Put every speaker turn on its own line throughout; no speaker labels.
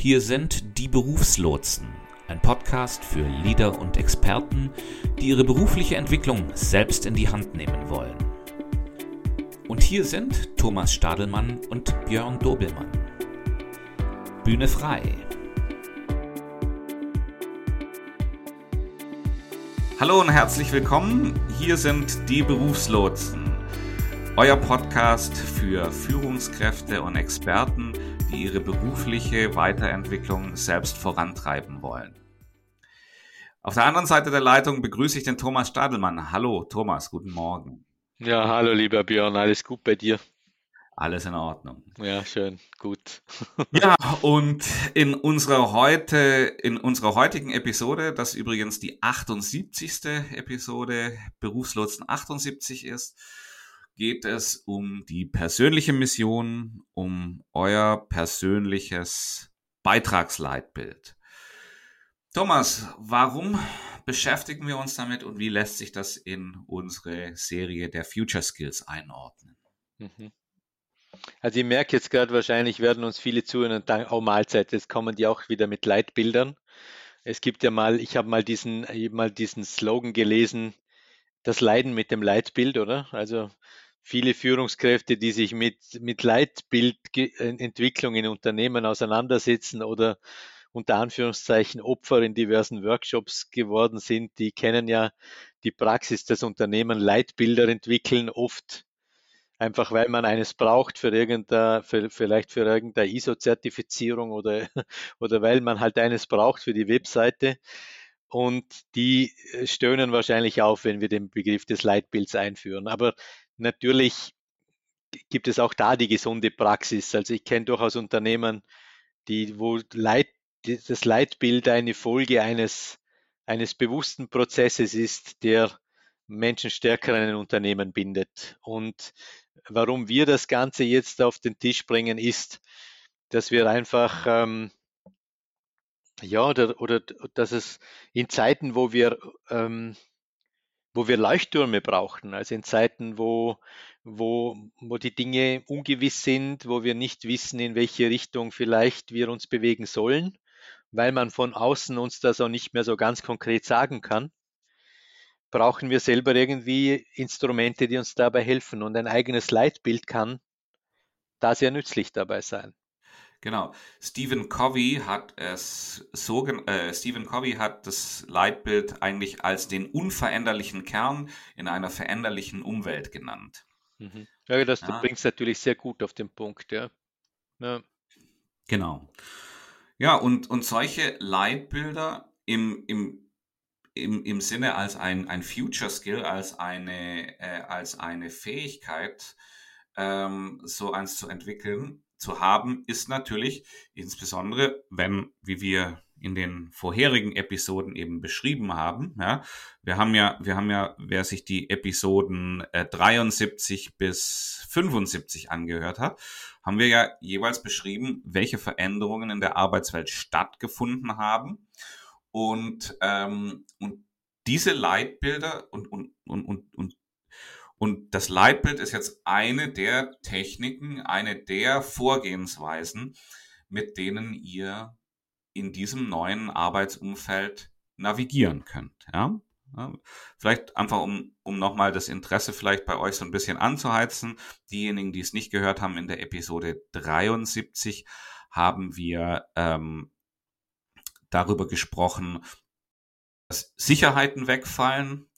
Hier sind die Berufslotsen, ein Podcast für Leader und Experten, die ihre berufliche Entwicklung selbst in die Hand nehmen wollen. Und hier sind Thomas Stadelmann und Björn Dobelmann. Bühne frei. Hallo und herzlich willkommen. Hier sind die Berufslotsen, euer Podcast für Führungskräfte und Experten, die ihre berufliche Weiterentwicklung selbst vorantreiben wollen. Auf der anderen Seite der Leitung begrüße ich den Thomas Stadelmann. Hallo Thomas, guten Morgen.
Ja, hallo lieber Björn, alles gut bei dir?
Alles in Ordnung.
Ja, schön, gut.
ja, und in unserer heute, in unserer heutigen Episode, das übrigens die 78. Episode Berufslotsen 78 ist, geht es um die persönliche Mission, um euer persönliches Beitragsleitbild. Thomas, warum beschäftigen wir uns damit und wie lässt sich das in unsere Serie der Future Skills einordnen? Mhm.
Also ich merke jetzt gerade, wahrscheinlich werden uns viele zuhören und dann, oh Mahlzeit, jetzt kommen die auch wieder mit Leitbildern. Es gibt ja mal, ich habe mal diesen, mal diesen Slogan gelesen, das Leiden mit dem Leitbild, oder? Also viele Führungskräfte, die sich mit, mit Leitbildentwicklung in Unternehmen auseinandersetzen oder unter Anführungszeichen Opfer in diversen Workshops geworden sind, die kennen ja die Praxis des Unternehmen Leitbilder entwickeln, oft einfach weil man eines braucht für irgendeine, für, vielleicht für irgendeine ISO-Zertifizierung oder, oder weil man halt eines braucht für die Webseite. Und die stöhnen wahrscheinlich auf, wenn wir den Begriff des Leitbilds einführen. Aber Natürlich gibt es auch da die gesunde Praxis. Also ich kenne durchaus Unternehmen, die, wo Leit, das Leitbild eine Folge eines, eines bewussten Prozesses ist, der Menschen stärker in ein Unternehmen bindet. Und warum wir das Ganze jetzt auf den Tisch bringen, ist, dass wir einfach, ähm, ja, oder, oder dass es in Zeiten, wo wir ähm, wo wir Leuchttürme brauchten, also in Zeiten, wo, wo, wo die Dinge ungewiss sind, wo wir nicht wissen, in welche Richtung vielleicht wir uns bewegen sollen, weil man von außen uns das auch nicht mehr so ganz konkret sagen kann, brauchen wir selber irgendwie Instrumente, die uns dabei helfen. Und ein eigenes Leitbild kann da sehr nützlich dabei sein.
Genau. Stephen Covey hat es so, äh, Stephen Covey hat das Leitbild eigentlich als den unveränderlichen Kern in einer veränderlichen Umwelt genannt.
Mhm. Ja, das ja. bringt es natürlich sehr gut auf den Punkt, ja.
ja. Genau. Ja, und, und solche Leitbilder im, im, im, im Sinne als ein, ein Future Skill, als eine, äh, als eine Fähigkeit, ähm, so eins zu entwickeln, zu haben, ist natürlich insbesondere, wenn, wie wir in den vorherigen Episoden eben beschrieben haben, ja, wir haben ja, wir haben ja, wer sich die Episoden äh, 73 bis 75 angehört hat, haben wir ja jeweils beschrieben, welche Veränderungen in der Arbeitswelt stattgefunden haben. Und ähm, und diese Leitbilder und und und und, und und das Leitbild ist jetzt eine der Techniken, eine der Vorgehensweisen, mit denen ihr in diesem neuen Arbeitsumfeld navigieren könnt. Ja? Vielleicht einfach, um, um nochmal das Interesse vielleicht bei euch so ein bisschen anzuheizen. Diejenigen, die es nicht gehört haben, in der Episode 73 haben wir ähm, darüber gesprochen, dass Sicherheiten wegfallen,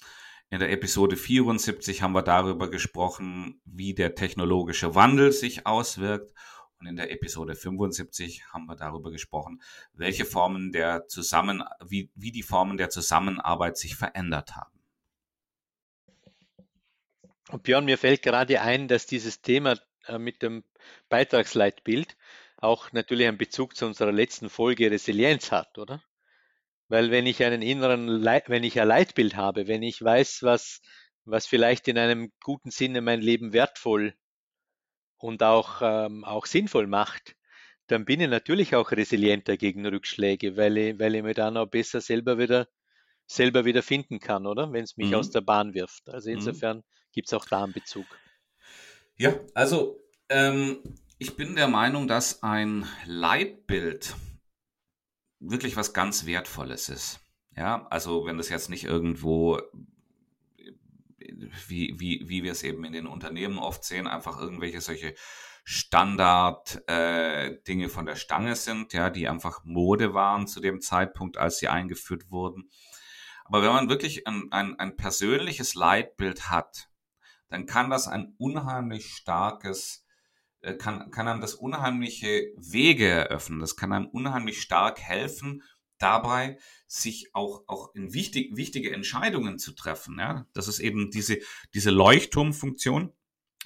in der Episode 74 haben wir darüber gesprochen, wie der technologische Wandel sich auswirkt. Und in der Episode 75 haben wir darüber gesprochen, welche Formen der Zusammen, wie, wie die Formen der Zusammenarbeit sich verändert haben.
Und Björn, mir fällt gerade ein, dass dieses Thema äh, mit dem Beitragsleitbild auch natürlich einen Bezug zu unserer letzten Folge Resilienz hat, oder? Weil wenn ich einen inneren, Leit, wenn ich ein Leitbild habe, wenn ich weiß, was, was vielleicht in einem guten Sinne mein Leben wertvoll und auch, ähm, auch sinnvoll macht, dann bin ich natürlich auch resilienter gegen Rückschläge, weil ich, weil ich mir dann auch besser selber wieder, selber wieder finden kann, oder? Wenn es mich mhm. aus der Bahn wirft. Also mhm. insofern mhm. gibt es auch da einen Bezug.
Ja, also ähm, ich bin der Meinung, dass ein Leitbild wirklich was ganz Wertvolles ist. Ja, also wenn das jetzt nicht irgendwo wie, wie, wie wir es eben in den Unternehmen oft sehen, einfach irgendwelche solche Standard-Dinge äh, von der Stange sind, ja, die einfach Mode waren zu dem Zeitpunkt, als sie eingeführt wurden. Aber wenn man wirklich ein, ein, ein persönliches Leitbild hat, dann kann das ein unheimlich starkes, kann, kann einem das unheimliche Wege eröffnen. Das kann einem unheimlich stark helfen, dabei, sich auch, auch in wichtig, wichtige Entscheidungen zu treffen. Ja? Das ist eben diese, diese Leuchtturmfunktion,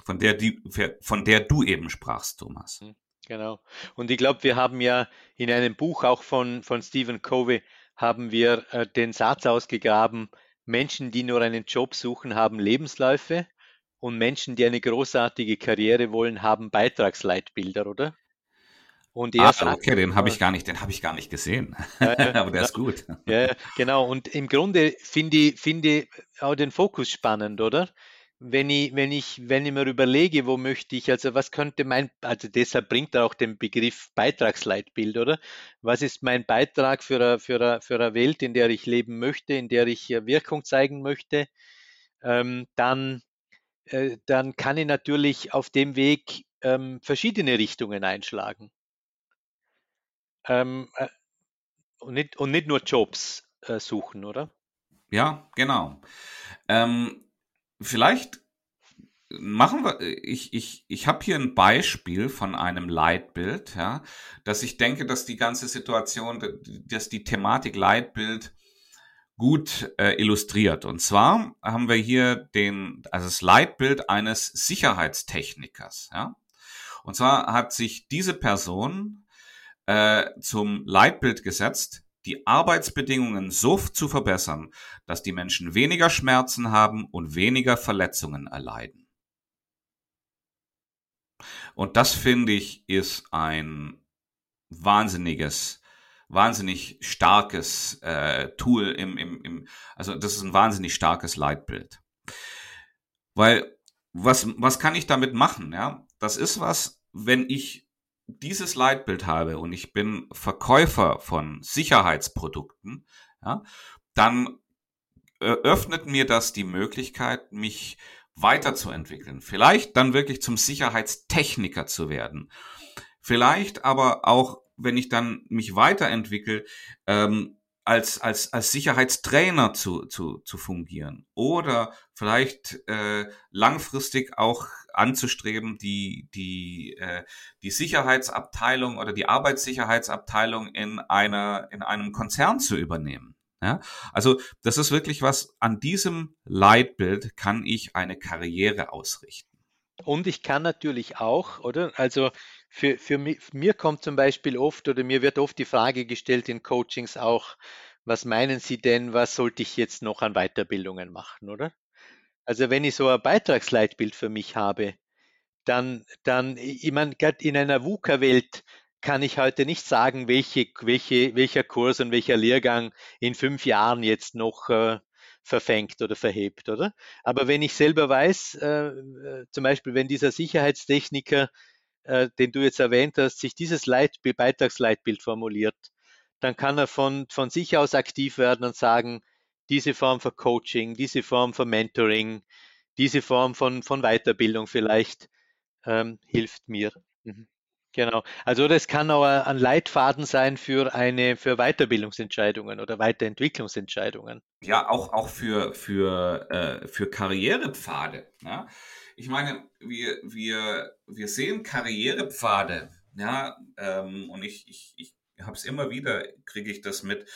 von der, die, von der du eben sprachst, Thomas. Hm,
genau. Und ich glaube, wir haben ja in einem Buch auch von, von Stephen Covey, haben wir äh, den Satz ausgegraben, Menschen, die nur einen Job suchen, haben Lebensläufe und Menschen, die eine großartige Karriere wollen, haben Beitragsleitbilder, oder?
Und er ah, sagt, okay, den habe ich gar nicht, den habe ich gar nicht gesehen. Ja, Aber der ist gut.
Ja, genau. Und im Grunde finde ich, finde auch den Fokus spannend, oder? Wenn ich, wenn ich, wenn ich mir überlege, wo möchte ich, also was könnte mein, also deshalb bringt er auch den Begriff Beitragsleitbild, oder? Was ist mein Beitrag für eine, für eine, für eine Welt, in der ich leben möchte, in der ich Wirkung zeigen möchte? Ähm, dann, äh, dann kann ich natürlich auf dem Weg ähm, verschiedene Richtungen einschlagen. Ähm, äh, und, nicht, und nicht nur Jobs äh, suchen, oder?
Ja, genau. Ähm, vielleicht machen wir, ich, ich, ich habe hier ein Beispiel von einem Leitbild, ja, dass ich denke, dass die ganze Situation, dass die Thematik Leitbild gut äh, illustriert. Und zwar haben wir hier den, also das Leitbild eines Sicherheitstechnikers, ja. Und zwar hat sich diese Person äh, zum Leitbild gesetzt, die Arbeitsbedingungen so zu verbessern, dass die Menschen weniger Schmerzen haben und weniger Verletzungen erleiden. Und das finde ich ist ein wahnsinniges, wahnsinnig starkes äh, Tool im, im, im, also das ist ein wahnsinnig starkes Leitbild. Weil was, was kann ich damit machen? Ja, das ist was, wenn ich dieses Leitbild habe und ich bin Verkäufer von Sicherheitsprodukten, ja, dann öffnet mir das die Möglichkeit, mich weiterzuentwickeln. Vielleicht dann wirklich zum Sicherheitstechniker zu werden. Vielleicht aber auch, wenn ich dann mich weiterentwickle, ähm, als, als, als Sicherheitstrainer zu, zu, zu fungieren oder vielleicht äh, langfristig auch anzustreben, die, die, äh, die Sicherheitsabteilung oder die Arbeitssicherheitsabteilung in einer, in einem Konzern zu übernehmen. Ja? Also das ist wirklich was, an diesem Leitbild kann ich eine Karriere ausrichten.
Und ich kann natürlich auch, oder? Also für, für mich, mir kommt zum Beispiel oft oder mir wird oft die Frage gestellt in Coachings auch, was meinen Sie denn, was sollte ich jetzt noch an Weiterbildungen machen, oder? Also wenn ich so ein Beitragsleitbild für mich habe, dann, dann, ich meine, gerade in einer VUCA-Welt kann ich heute nicht sagen, welche, welche, welcher Kurs und welcher Lehrgang in fünf Jahren jetzt noch äh, verfängt oder verhebt, oder? Aber wenn ich selber weiß, äh, äh zum Beispiel, wenn dieser Sicherheitstechniker äh, den du jetzt erwähnt hast, sich dieses Leitbild, Beitragsleitbild formuliert, dann kann er von, von sich aus aktiv werden und sagen, diese Form von Coaching, diese Form von Mentoring, diese Form von, von Weiterbildung vielleicht ähm, hilft mir. Mhm. Genau. Also das kann auch ein Leitfaden sein für eine für Weiterbildungsentscheidungen oder Weiterentwicklungsentscheidungen.
Ja, auch, auch für, für, äh, für Karrierepfade. Ja? Ich meine, wir, wir, wir sehen Karrierepfade, ja, ähm, und ich, ich, ich habe es immer wieder, kriege ich das mit,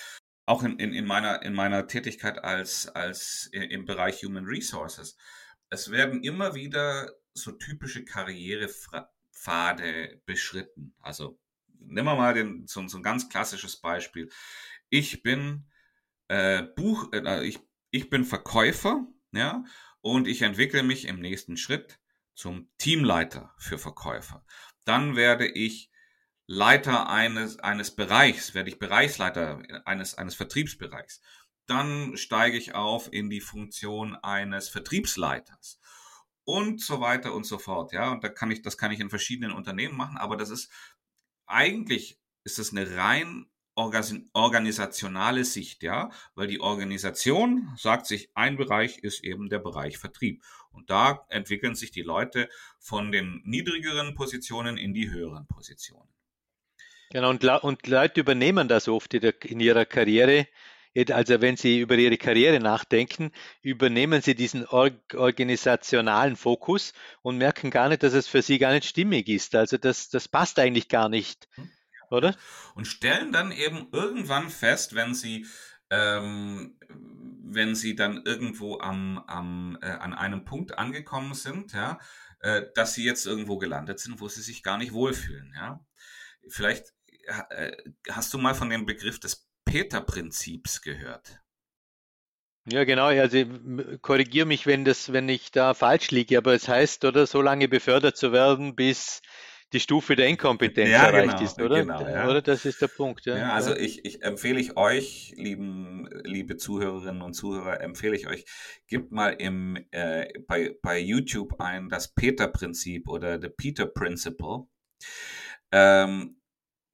auch in, in, in, meiner, in meiner Tätigkeit als, als im Bereich Human Resources. Es werden immer wieder so typische Karrierepfade beschritten. Also nehmen wir mal den, so, so ein ganz klassisches Beispiel. Ich bin äh, Buch, äh, ich, ich bin Verkäufer, ja, und ich entwickle mich im nächsten Schritt zum Teamleiter für Verkäufer. Dann werde ich Leiter eines, eines Bereichs, werde ich Bereichsleiter eines, eines Vertriebsbereichs. Dann steige ich auf in die Funktion eines Vertriebsleiters und so weiter und so fort. Ja, und da kann ich, das kann ich in verschiedenen Unternehmen machen, aber das ist eigentlich ist es eine rein organisationale Sicht, ja, weil die Organisation sagt sich, ein Bereich ist eben der Bereich Vertrieb. Und da entwickeln sich die Leute von den niedrigeren Positionen in die höheren Positionen.
Genau, und, und Leute übernehmen das oft in ihrer Karriere. Also wenn Sie über Ihre Karriere nachdenken, übernehmen Sie diesen organisationalen Fokus und merken gar nicht, dass es für Sie gar nicht stimmig ist. Also das, das passt eigentlich gar nicht. Hm oder?
Und stellen dann eben irgendwann fest, wenn sie ähm, wenn sie dann irgendwo am, am, äh, an einem Punkt angekommen sind, ja, äh, dass sie jetzt irgendwo gelandet sind, wo sie sich gar nicht wohlfühlen. Ja. Vielleicht äh, hast du mal von dem Begriff des Peter-Prinzips gehört.
Ja, genau. Also korrigiere mich, wenn das, wenn ich da falsch liege, aber es heißt, oder so lange befördert zu werden, bis die Stufe der Inkompetenz ja, erreicht genau, ist, oder? Genau, ja. Oder das ist der Punkt.
Ja, ja also ich, ich empfehle ich euch, lieben, liebe Zuhörerinnen und Zuhörer, empfehle ich euch, gebt mal im, äh, bei, bei YouTube ein das Peter-Prinzip oder The Peter Principle. Ähm,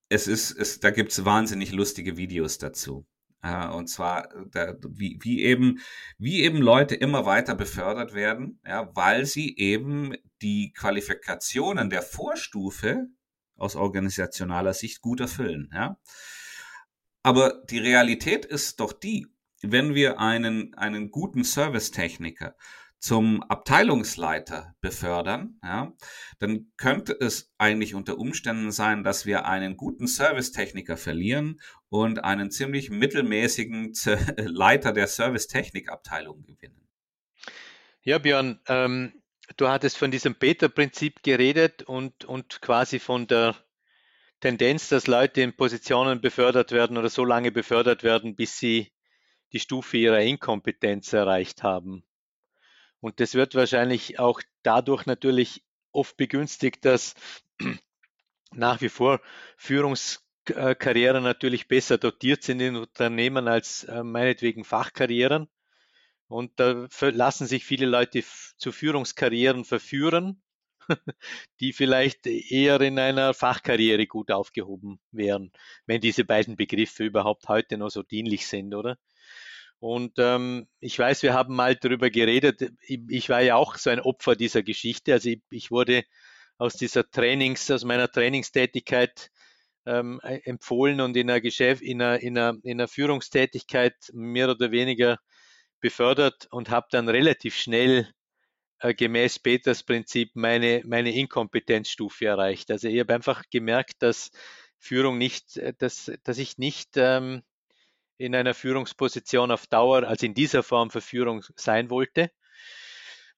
es ist, es, da gibt's wahnsinnig lustige Videos dazu. Ja, und zwar, da, wie, wie, eben, wie eben Leute immer weiter befördert werden, ja, weil sie eben die Qualifikationen der Vorstufe aus organisationaler Sicht gut erfüllen. Ja. Aber die Realität ist doch die, wenn wir einen, einen guten Servicetechniker zum Abteilungsleiter befördern, ja, dann könnte es eigentlich unter Umständen sein, dass wir einen guten Servicetechniker verlieren und einen ziemlich mittelmäßigen Leiter der Servicetechnikabteilung gewinnen.
Ja, Björn, ähm, du hattest von diesem Beta-Prinzip geredet und, und quasi von der Tendenz, dass Leute in Positionen befördert werden oder so lange befördert werden, bis sie die Stufe ihrer Inkompetenz erreicht haben. Und das wird wahrscheinlich auch dadurch natürlich oft begünstigt, dass nach wie vor Führungskarrieren natürlich besser dotiert sind in Unternehmen als äh, meinetwegen Fachkarrieren. Und da lassen sich viele Leute zu Führungskarrieren verführen, die vielleicht eher in einer Fachkarriere gut aufgehoben wären, wenn diese beiden Begriffe überhaupt heute noch so dienlich sind, oder? Und ähm, ich weiß, wir haben mal darüber geredet. Ich, ich, war ja auch so ein Opfer dieser Geschichte. Also ich, ich wurde aus dieser Trainings, aus meiner Trainingstätigkeit ähm, e, empfohlen und in einer, Geschäft, in, einer, in, einer, in einer Führungstätigkeit mehr oder weniger befördert und habe dann relativ schnell äh, gemäß Peters Prinzip meine, meine Inkompetenzstufe erreicht. Also ich habe einfach gemerkt, dass Führung nicht, äh, dass, dass ich nicht ähm, in einer Führungsposition auf Dauer, also in dieser Form für Führung sein wollte.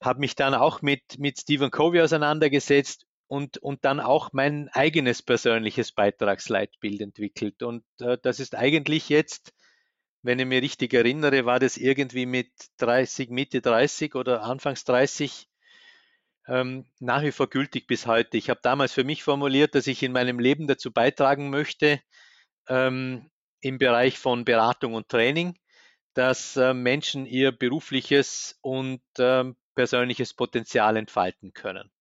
Habe mich dann auch mit, mit Stephen Covey auseinandergesetzt und, und dann auch mein eigenes persönliches Beitragsleitbild entwickelt. Und äh, das ist eigentlich jetzt, wenn ich mich richtig erinnere, war das irgendwie mit 30, Mitte 30 oder Anfangs 30 ähm, nach wie vor gültig bis heute. Ich habe damals für mich formuliert, dass ich in meinem Leben dazu beitragen möchte, ähm, im Bereich von Beratung und Training, dass äh, Menschen ihr berufliches und ähm, persönliches Potenzial entfalten können.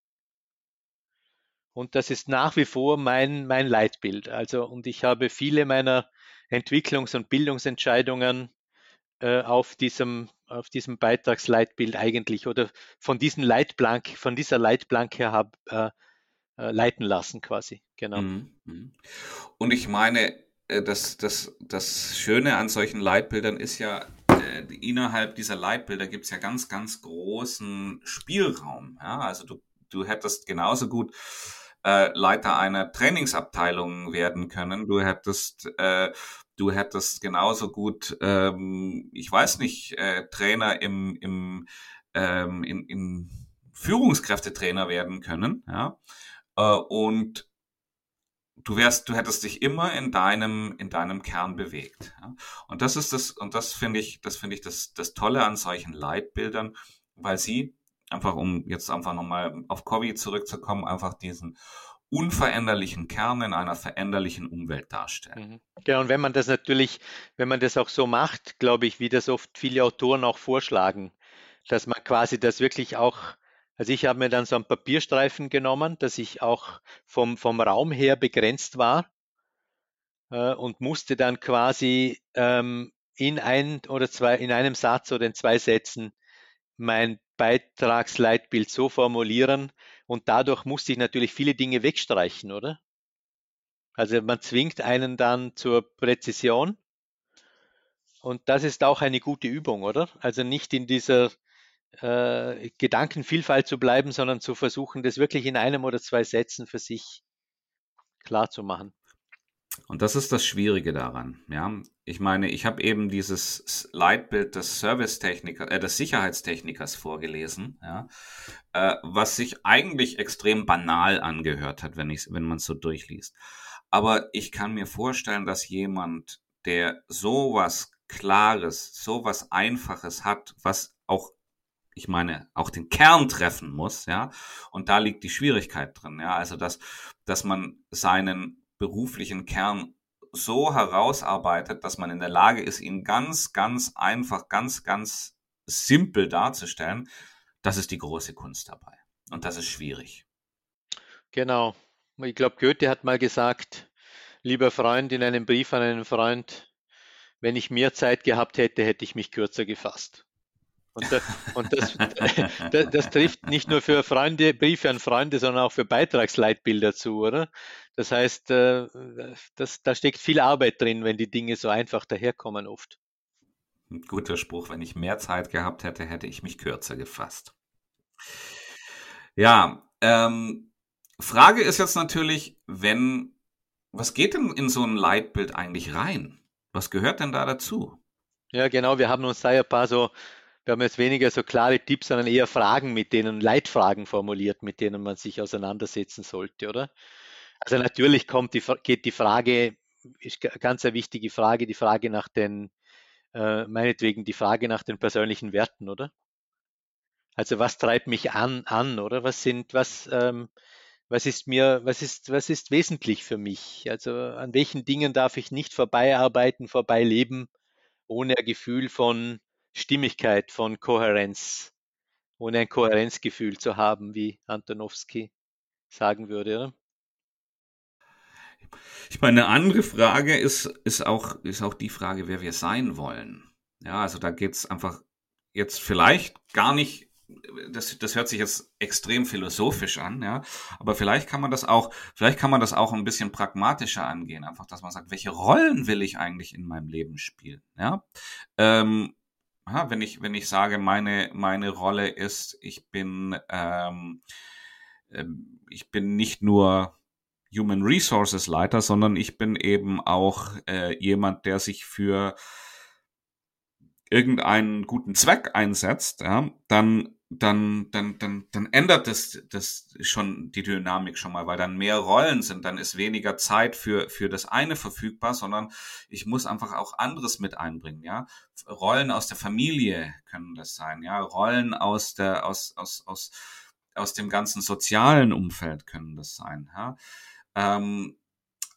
Und das ist nach wie vor mein, mein Leitbild. Also, und ich habe viele meiner Entwicklungs- und Bildungsentscheidungen äh, auf diesem, auf diesem Beitragsleitbild eigentlich oder von diesem Leitplank, von dieser Leitplanke habe äh, äh, leiten lassen quasi. Genau. Mhm,
mhm. Und ich meine, äh, das, das, das Schöne an solchen Leitbildern ist ja, äh, innerhalb dieser Leitbilder gibt es ja ganz, ganz großen Spielraum. Ja? Also du, du hättest genauso gut äh, Leiter einer Trainingsabteilung werden können. Du hättest, äh, du hättest genauso gut, ähm, ich weiß nicht, äh, Trainer im, im, ähm, in, in Führungskräftetrainer werden können. Ja? Äh, und du wärst, du hättest dich immer in deinem, in deinem Kern bewegt. Ja? Und das ist das, und das finde ich, das finde ich das, das Tolle an solchen Leitbildern, weil sie einfach, um jetzt einfach nochmal auf Covey zurückzukommen, einfach diesen unveränderlichen Kern in einer veränderlichen Umwelt darstellen. Mhm.
Genau, und wenn man das natürlich, wenn man das auch so macht, glaube ich, wie das oft viele Autoren auch vorschlagen, dass man quasi das wirklich auch also ich habe mir dann so einen Papierstreifen genommen, dass ich auch vom, vom Raum her begrenzt war. äh, und musste dann quasi ähm, in ein oder zwei, in einem Satz oder in zwei Sätzen mein Beitragsleitbild so formulieren und dadurch musste ich natürlich viele Dinge wegstreichen, oder? Also man zwingt einen dann zur Präzision und das ist auch eine gute Übung, oder? Also nicht in dieser äh, Gedankenvielfalt zu bleiben, sondern zu versuchen, das wirklich in einem oder zwei Sätzen für sich klar zu machen.
Und das ist das Schwierige daran. Ja, ich meine, ich habe eben dieses Leitbild des Servicetechnikers, äh, des Sicherheitstechnikers vorgelesen, ja, äh, was sich eigentlich extrem banal angehört hat, wenn wenn man es so durchliest. Aber ich kann mir vorstellen, dass jemand, der sowas Klares, sowas Einfaches hat, was auch ich meine, auch den Kern treffen muss, ja. Und da liegt die Schwierigkeit drin, ja. Also, dass, dass man seinen beruflichen Kern so herausarbeitet, dass man in der Lage ist, ihn ganz, ganz einfach, ganz, ganz simpel darzustellen, das ist die große Kunst dabei. Und das ist schwierig.
Genau. Ich glaube, Goethe hat mal gesagt, lieber Freund, in einem Brief an einen Freund, wenn ich mehr Zeit gehabt hätte, hätte ich mich kürzer gefasst. Und, da, und das, das, das, trifft nicht nur für Freunde, Briefe an Freunde, sondern auch für Beitragsleitbilder zu, oder? Das heißt, äh, das, da steckt viel Arbeit drin, wenn die Dinge so einfach daherkommen oft.
Ein guter Spruch, wenn ich mehr Zeit gehabt hätte, hätte ich mich kürzer gefasst. Ja, ähm, Frage ist jetzt natürlich, wenn, was geht denn in so ein Leitbild eigentlich rein? Was gehört denn da dazu?
Ja, genau, wir haben uns da ja ein paar so wir haben jetzt weniger so klare Tipps, sondern eher Fragen, mit denen, Leitfragen formuliert, mit denen man sich auseinandersetzen sollte, oder? Also natürlich kommt die, geht die Frage, ist ganz eine wichtige Frage, die Frage nach den, äh, meinetwegen die Frage nach den persönlichen Werten, oder? Also was treibt mich an, an, oder? Was sind, was, ähm, was ist mir, was ist, was ist wesentlich für mich? Also an welchen Dingen darf ich nicht vorbeiarbeiten, vorbeileben, ohne ein Gefühl von Stimmigkeit, von Kohärenz, ohne ein Kohärenzgefühl zu haben, wie Antonowski sagen würde. Oder?
Ich meine, eine andere Frage ist, ist, auch, ist auch die Frage, wer wir sein wollen. Ja, also da geht es einfach jetzt vielleicht gar nicht, das, das hört sich jetzt extrem philosophisch an, ja, aber vielleicht kann man das auch, vielleicht kann man das auch ein bisschen pragmatischer angehen, einfach, dass man sagt, welche Rollen will ich eigentlich in meinem Leben spielen, ja. Ähm, aha, wenn ich, wenn ich sage, meine, meine Rolle ist, ich bin, ähm, ähm, ich bin nicht nur Human Resources Leiter, sondern ich bin eben auch äh, jemand, der sich für irgendeinen guten Zweck einsetzt, ja, dann dann, dann, dann, dann ändert das, das schon die Dynamik schon mal, weil dann mehr Rollen sind, dann ist weniger Zeit für, für das eine verfügbar, sondern ich muss einfach auch anderes mit einbringen, ja. Rollen aus der Familie können das sein, ja. Rollen aus der, aus, aus, aus, aus dem ganzen sozialen Umfeld können das sein, ja. Ähm,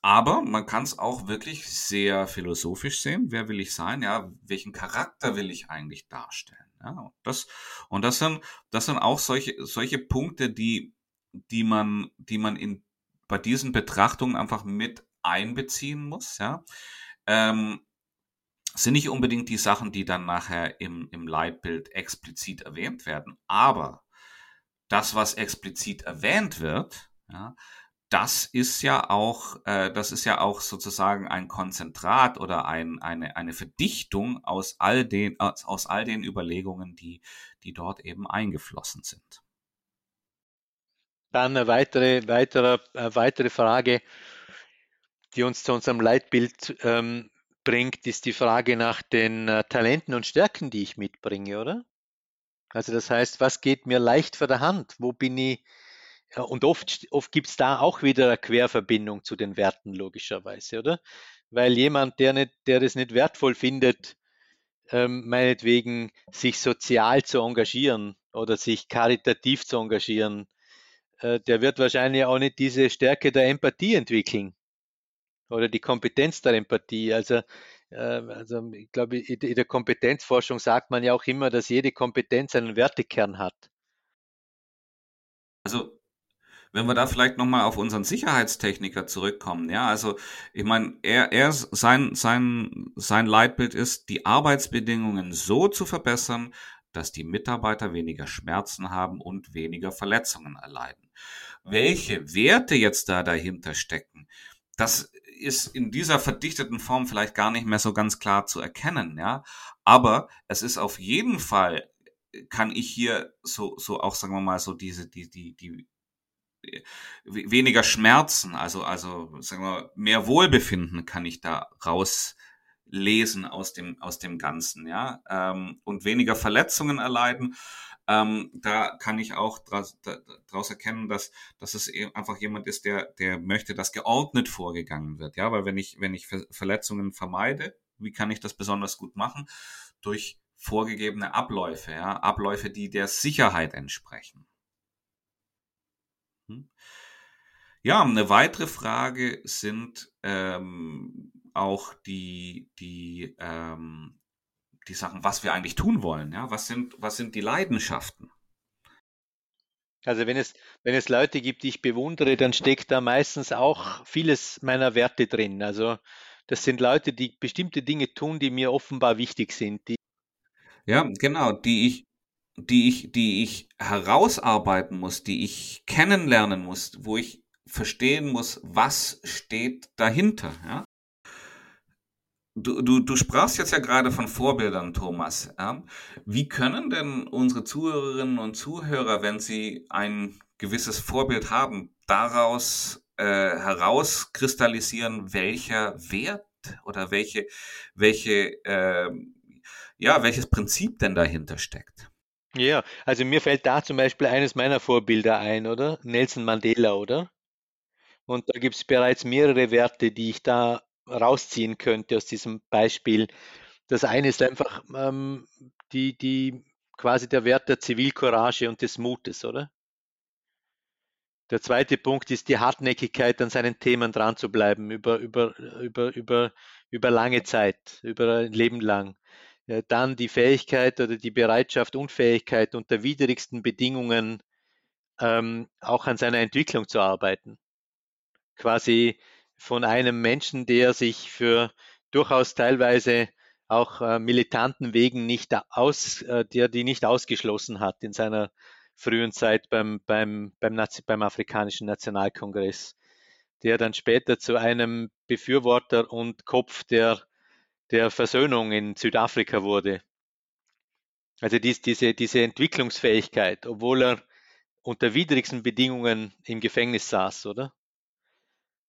aber man kann es auch wirklich sehr philosophisch sehen. Wer will ich sein? Ja, welchen Charakter will ich eigentlich darstellen? Ja, das, und das sind, das sind auch solche, solche Punkte, die, die man, die man in, bei diesen Betrachtungen einfach mit einbeziehen muss, ja. Ähm, sind nicht unbedingt die Sachen, die dann nachher im, im Leitbild explizit erwähnt werden, aber das, was explizit erwähnt wird, ja, das ist ja auch, äh, das ist ja auch sozusagen ein Konzentrat oder ein, eine, eine Verdichtung aus all den, aus, aus all den Überlegungen, die, die dort eben eingeflossen sind.
Dann eine weitere, weitere, eine weitere Frage, die uns zu unserem Leitbild ähm, bringt, ist die Frage nach den äh, Talenten und Stärken, die ich mitbringe, oder? Also das heißt, was geht mir leicht vor der Hand? Wo bin ich, ja, und oft, oft gibt es da auch wieder eine Querverbindung zu den Werten, logischerweise, oder? Weil jemand, der, nicht, der das nicht wertvoll findet, ähm, meinetwegen sich sozial zu engagieren oder sich karitativ zu engagieren, äh, der wird wahrscheinlich auch nicht diese Stärke der Empathie entwickeln oder die Kompetenz der Empathie. Also, äh, also ich glaube, in der Kompetenzforschung sagt man ja auch immer, dass jede Kompetenz einen Wertekern hat.
Also wenn wir da vielleicht nochmal auf unseren Sicherheitstechniker zurückkommen, ja, also ich meine, er, er sein, sein, sein Leitbild ist, die Arbeitsbedingungen so zu verbessern, dass die Mitarbeiter weniger Schmerzen haben und weniger Verletzungen erleiden. Welche Werte jetzt da dahinter stecken, das ist in dieser verdichteten Form vielleicht gar nicht mehr so ganz klar zu erkennen, ja. Aber es ist auf jeden Fall, kann ich hier so, so auch, sagen wir mal, so diese, die, die, die, weniger Schmerzen, also, also, sagen wir, mehr Wohlbefinden kann ich da rauslesen aus dem, aus dem Ganzen, ja, ähm, und weniger Verletzungen erleiden. Ähm, da kann ich auch daraus erkennen, dass, dass es eben einfach jemand ist, der, der möchte, dass geordnet vorgegangen wird. Ja, weil wenn ich, wenn ich Verletzungen vermeide, wie kann ich das besonders gut machen? Durch vorgegebene Abläufe, ja, Abläufe, die der Sicherheit entsprechen. Hm? Ja, eine weitere Frage sind ähm, auch die, die ähm, die Sachen, was wir eigentlich tun wollen. Ja? Was, sind, was sind die Leidenschaften?
Also wenn es, wenn es Leute gibt, die ich bewundere, dann steckt da meistens auch vieles meiner Werte drin. Also das sind Leute, die bestimmte Dinge tun, die mir offenbar wichtig sind. Die
ja, genau, die ich, die ich, die ich herausarbeiten muss, die ich kennenlernen muss, wo ich verstehen muss, was steht dahinter. Ja? Du, du, du sprachst jetzt ja gerade von Vorbildern, Thomas. Ja? Wie können denn unsere Zuhörerinnen und Zuhörer, wenn sie ein gewisses Vorbild haben, daraus äh, herauskristallisieren, welcher Wert oder welche, welche, äh, ja, welches Prinzip denn dahinter steckt?
Ja, also mir fällt da zum Beispiel eines meiner Vorbilder ein, oder? Nelson Mandela, oder? Und da gibt es bereits mehrere Werte, die ich da rausziehen könnte aus diesem Beispiel. Das eine ist einfach ähm, die, die quasi der Wert der Zivilcourage und des Mutes, oder? Der zweite Punkt ist die Hartnäckigkeit, an seinen Themen dran zu bleiben, über, über, über, über, über lange Zeit, über ein Leben lang. Dann die Fähigkeit oder die Bereitschaft und Fähigkeit, unter widrigsten Bedingungen ähm, auch an seiner Entwicklung zu arbeiten. Quasi von einem Menschen, der sich für durchaus teilweise auch äh, militanten Wegen nicht aus, äh, der die nicht ausgeschlossen hat in seiner frühen Zeit beim, beim, beim, Nazi beim Afrikanischen Nationalkongress, der dann später zu einem Befürworter und Kopf der, der Versöhnung in Südafrika wurde. Also dies, diese, diese Entwicklungsfähigkeit, obwohl er unter widrigsten Bedingungen im Gefängnis saß, oder?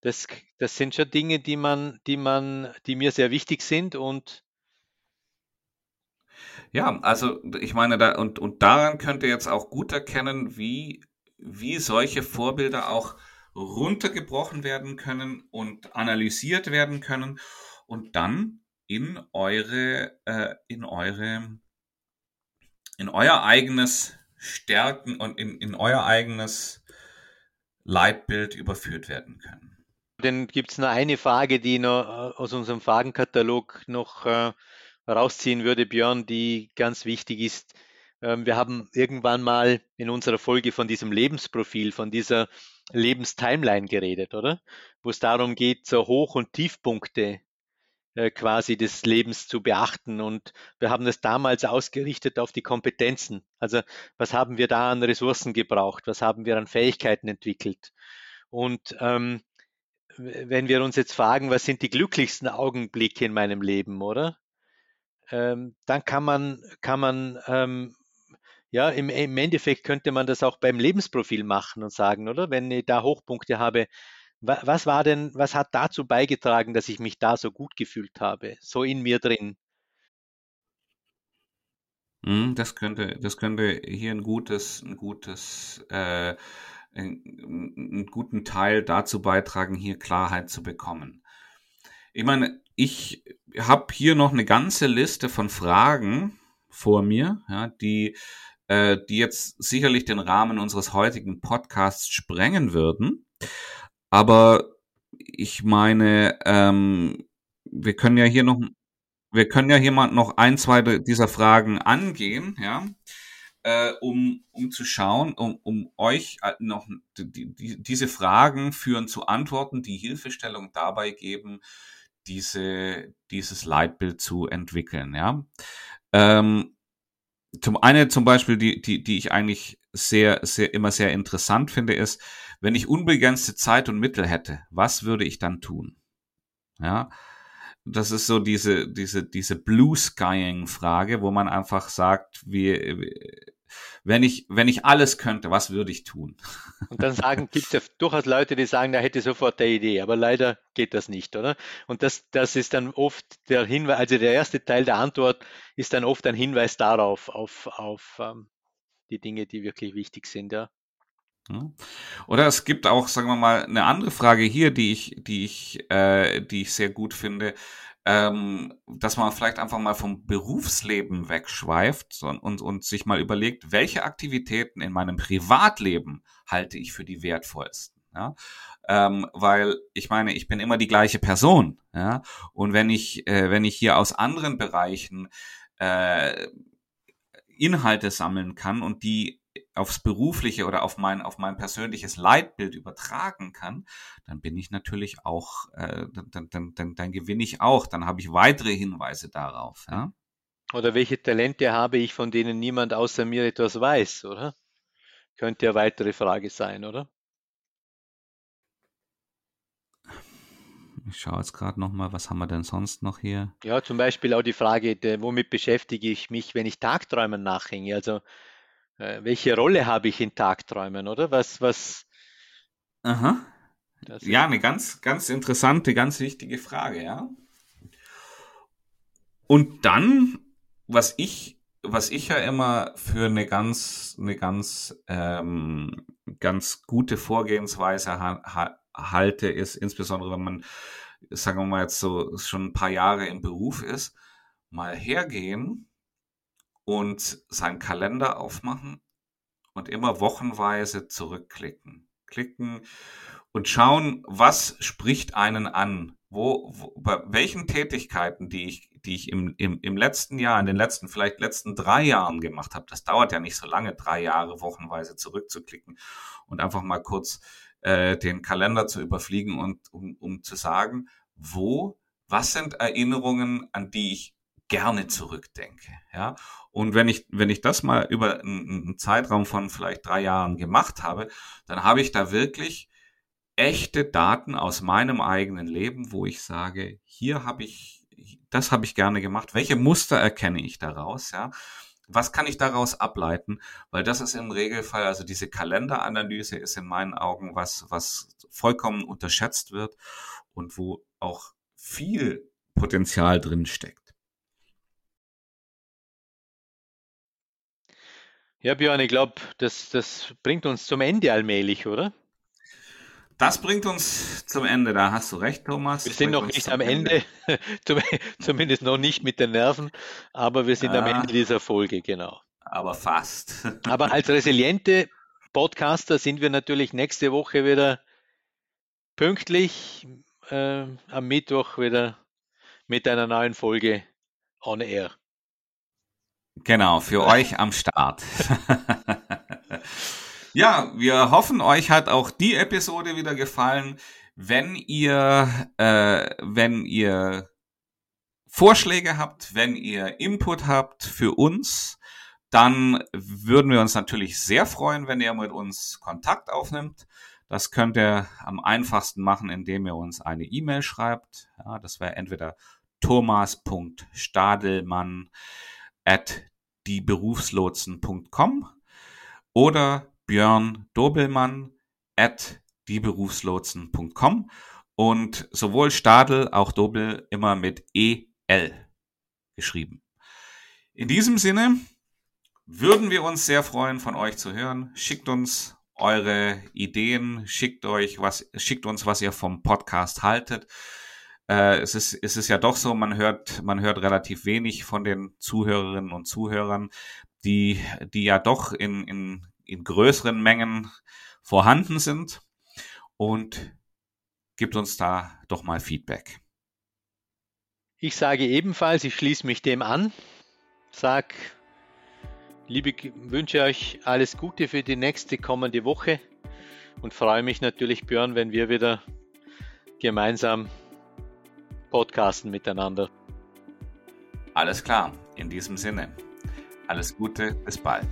Das, das sind schon Dinge, die man, die man, die mir sehr wichtig sind und
ja, also ich meine, da, und, und daran könnt ihr jetzt auch gut erkennen, wie, wie solche Vorbilder auch runtergebrochen werden können und analysiert werden können und dann in eure, äh, in eure, in euer eigenes Stärken und in, in euer eigenes Leitbild überführt werden können.
Dann gibt es noch eine Frage, die noch äh, aus unserem Fragenkatalog noch äh, rausziehen würde, Björn, die ganz wichtig ist. Ähm, wir haben irgendwann mal in unserer Folge von diesem Lebensprofil, von dieser Lebenstimeline geredet, oder? Wo es darum geht, so Hoch- und Tiefpunkte äh, quasi des Lebens zu beachten. Und wir haben das damals ausgerichtet auf die Kompetenzen. Also was haben wir da an Ressourcen gebraucht? Was haben wir an Fähigkeiten entwickelt? Und ähm, wenn wir uns jetzt fragen, was sind die glücklichsten Augenblicke in meinem Leben, oder? Ähm, dann kann man, kann man, ähm, ja, im, im, Endeffekt könnte man das auch beim Lebensprofil machen und sagen, oder? Wenn ich da Hochpunkte habe, was war denn, was hat dazu beigetragen, dass ich mich da so gut gefühlt habe, so in mir drin?
Hm, das könnte, das könnte hier ein gutes, ein gutes äh, einen guten Teil dazu beitragen, hier Klarheit zu bekommen. Ich meine, ich habe hier noch eine ganze Liste von Fragen vor mir, ja, die, äh, die jetzt sicherlich den Rahmen unseres heutigen Podcasts sprengen würden. Aber ich meine, ähm, wir können ja hier noch, wir können ja hier mal noch ein, zwei dieser Fragen angehen, ja. äh, um, um zu schauen, um, um euch äh, noch die, die, diese Fragen führen zu Antworten, die Hilfestellung dabei geben, diese, dieses Leitbild zu entwickeln. Ja. Ähm, zum eine zum Beispiel, die, die, die ich eigentlich sehr, sehr, immer sehr interessant finde, ist, wenn ich unbegrenzte Zeit und Mittel hätte, was würde ich dann tun? Ja, das ist so diese, diese, diese Blue Skying Frage, wo man einfach sagt, wie, wenn ich, wenn ich alles könnte, was würde ich tun?
Und dann sagen, gibt es ja durchaus Leute, die sagen, da hätte sofort der Idee, aber leider geht das nicht, oder? Und das, das ist dann oft der Hinweis, also der erste Teil der Antwort ist dann oft ein Hinweis darauf, auf, auf ähm, die Dinge, die wirklich wichtig sind, ja.
Oder es gibt auch, sagen wir mal, eine andere Frage hier, die ich, die ich, äh, die ich sehr gut finde, ähm, dass man vielleicht einfach mal vom Berufsleben wegschweift und, und, und sich mal überlegt, welche Aktivitäten in meinem Privatleben halte ich für die wertvollsten. Ja? Ähm, weil ich meine, ich bin immer die gleiche Person. Ja? Und wenn ich, äh, wenn ich hier aus anderen Bereichen äh, Inhalte sammeln kann und die aufs berufliche oder auf mein auf mein persönliches Leitbild übertragen kann, dann bin ich natürlich auch, äh, dann, dann, dann, dann gewinne ich auch, dann habe ich weitere Hinweise darauf. Ja?
Oder welche Talente habe ich, von denen niemand außer mir etwas weiß, oder? Könnte ja weitere Frage sein, oder?
Ich schaue jetzt gerade nochmal, was haben wir denn sonst noch hier?
Ja, zum Beispiel auch die Frage, womit beschäftige ich mich, wenn ich Tagträumen nachhänge? Also äh, welche Rolle habe ich in Tagträumen, oder? Was, was.
Aha. Ja, eine ganz, ganz interessante, ganz wichtige Frage, ja. Und dann, was ich, was ich ja immer für eine ganz, eine ganz, ähm, ganz gute Vorgehensweise ha ha halte, ist insbesondere, wenn man, sagen wir mal jetzt so schon ein paar Jahre im Beruf ist, mal hergehen und seinen Kalender aufmachen und immer wochenweise zurückklicken. Klicken und schauen, was spricht einen an? Wo, wo bei welchen Tätigkeiten, die ich, die ich im, im, im letzten Jahr, in den letzten, vielleicht letzten drei Jahren gemacht habe, das dauert ja nicht so lange, drei Jahre wochenweise zurückzuklicken und einfach mal kurz äh, den Kalender zu überfliegen und um, um zu sagen, wo, was sind Erinnerungen, an die ich gerne zurückdenke. Ja, und wenn ich wenn ich das mal über einen, Zeitraum von vielleicht drei Jahren gemacht habe, dann habe ich da wirklich echte Daten aus meinem eigenen Leben, wo ich sage, hier habe ich, das habe ich gerne gemacht. Welche Muster erkenne ich daraus? Ja, was kann ich daraus ableiten? Weil das ist im Regelfall, also diese Kalenderanalyse ist in meinen Augen was, was vollkommen unterschätzt wird und wo auch viel Potenzial drin steckt.
Ja, Björn, ich glaube, das, das bringt uns zum Ende allmählich, oder?
Das bringt uns zum Ende, da hast du recht, Thomas.
Wir sind noch nicht am Ende, Ende. zumindest noch nicht mit den Nerven, aber wir sind ja, am Ende dieser Folge, genau.
Aber fast.
aber als resiliente Podcaster sind wir natürlich nächste Woche wieder pünktlich äh, am Mittwoch wieder mit einer neuen Folge on air.
Genau, für euch am Start. ja, wir hoffen, euch hat auch die Episode wieder gefallen. Wenn ihr, äh, wenn ihr Vorschläge habt, wenn ihr Input habt für uns, dann würden wir uns natürlich sehr freuen, wenn ihr mit uns Kontakt aufnimmt. Das könnt ihr am einfachsten machen, indem ihr uns eine E-Mail schreibt. Ja, das wäre entweder thomas.stadelmann at dieberufslotsen.com oder Björn Dobelmann at dieberufslotsen.com und sowohl Stadel, auch Dobel immer mit EL geschrieben. In diesem Sinne würden wir uns sehr freuen, von euch zu hören. Schickt uns eure Ideen, schickt euch was, schickt uns, was ihr vom Podcast haltet äh, es, ist, es ist ja doch so, man hört, man hört relativ wenig von den Zuhörerinnen und Zuhörern, die, die ja doch in, in, in größeren Mengen vorhanden sind. Und gibt uns da doch mal Feedback.
Ich sage ebenfalls, ich schließe mich dem an, sag liebe, wünsche euch alles Gute für die nächste kommende Woche und freue mich natürlich, Björn, wenn wir wieder gemeinsam podcasten miteinander.
Alles klar, in diesem Sinne. Alles Gute, bis bald.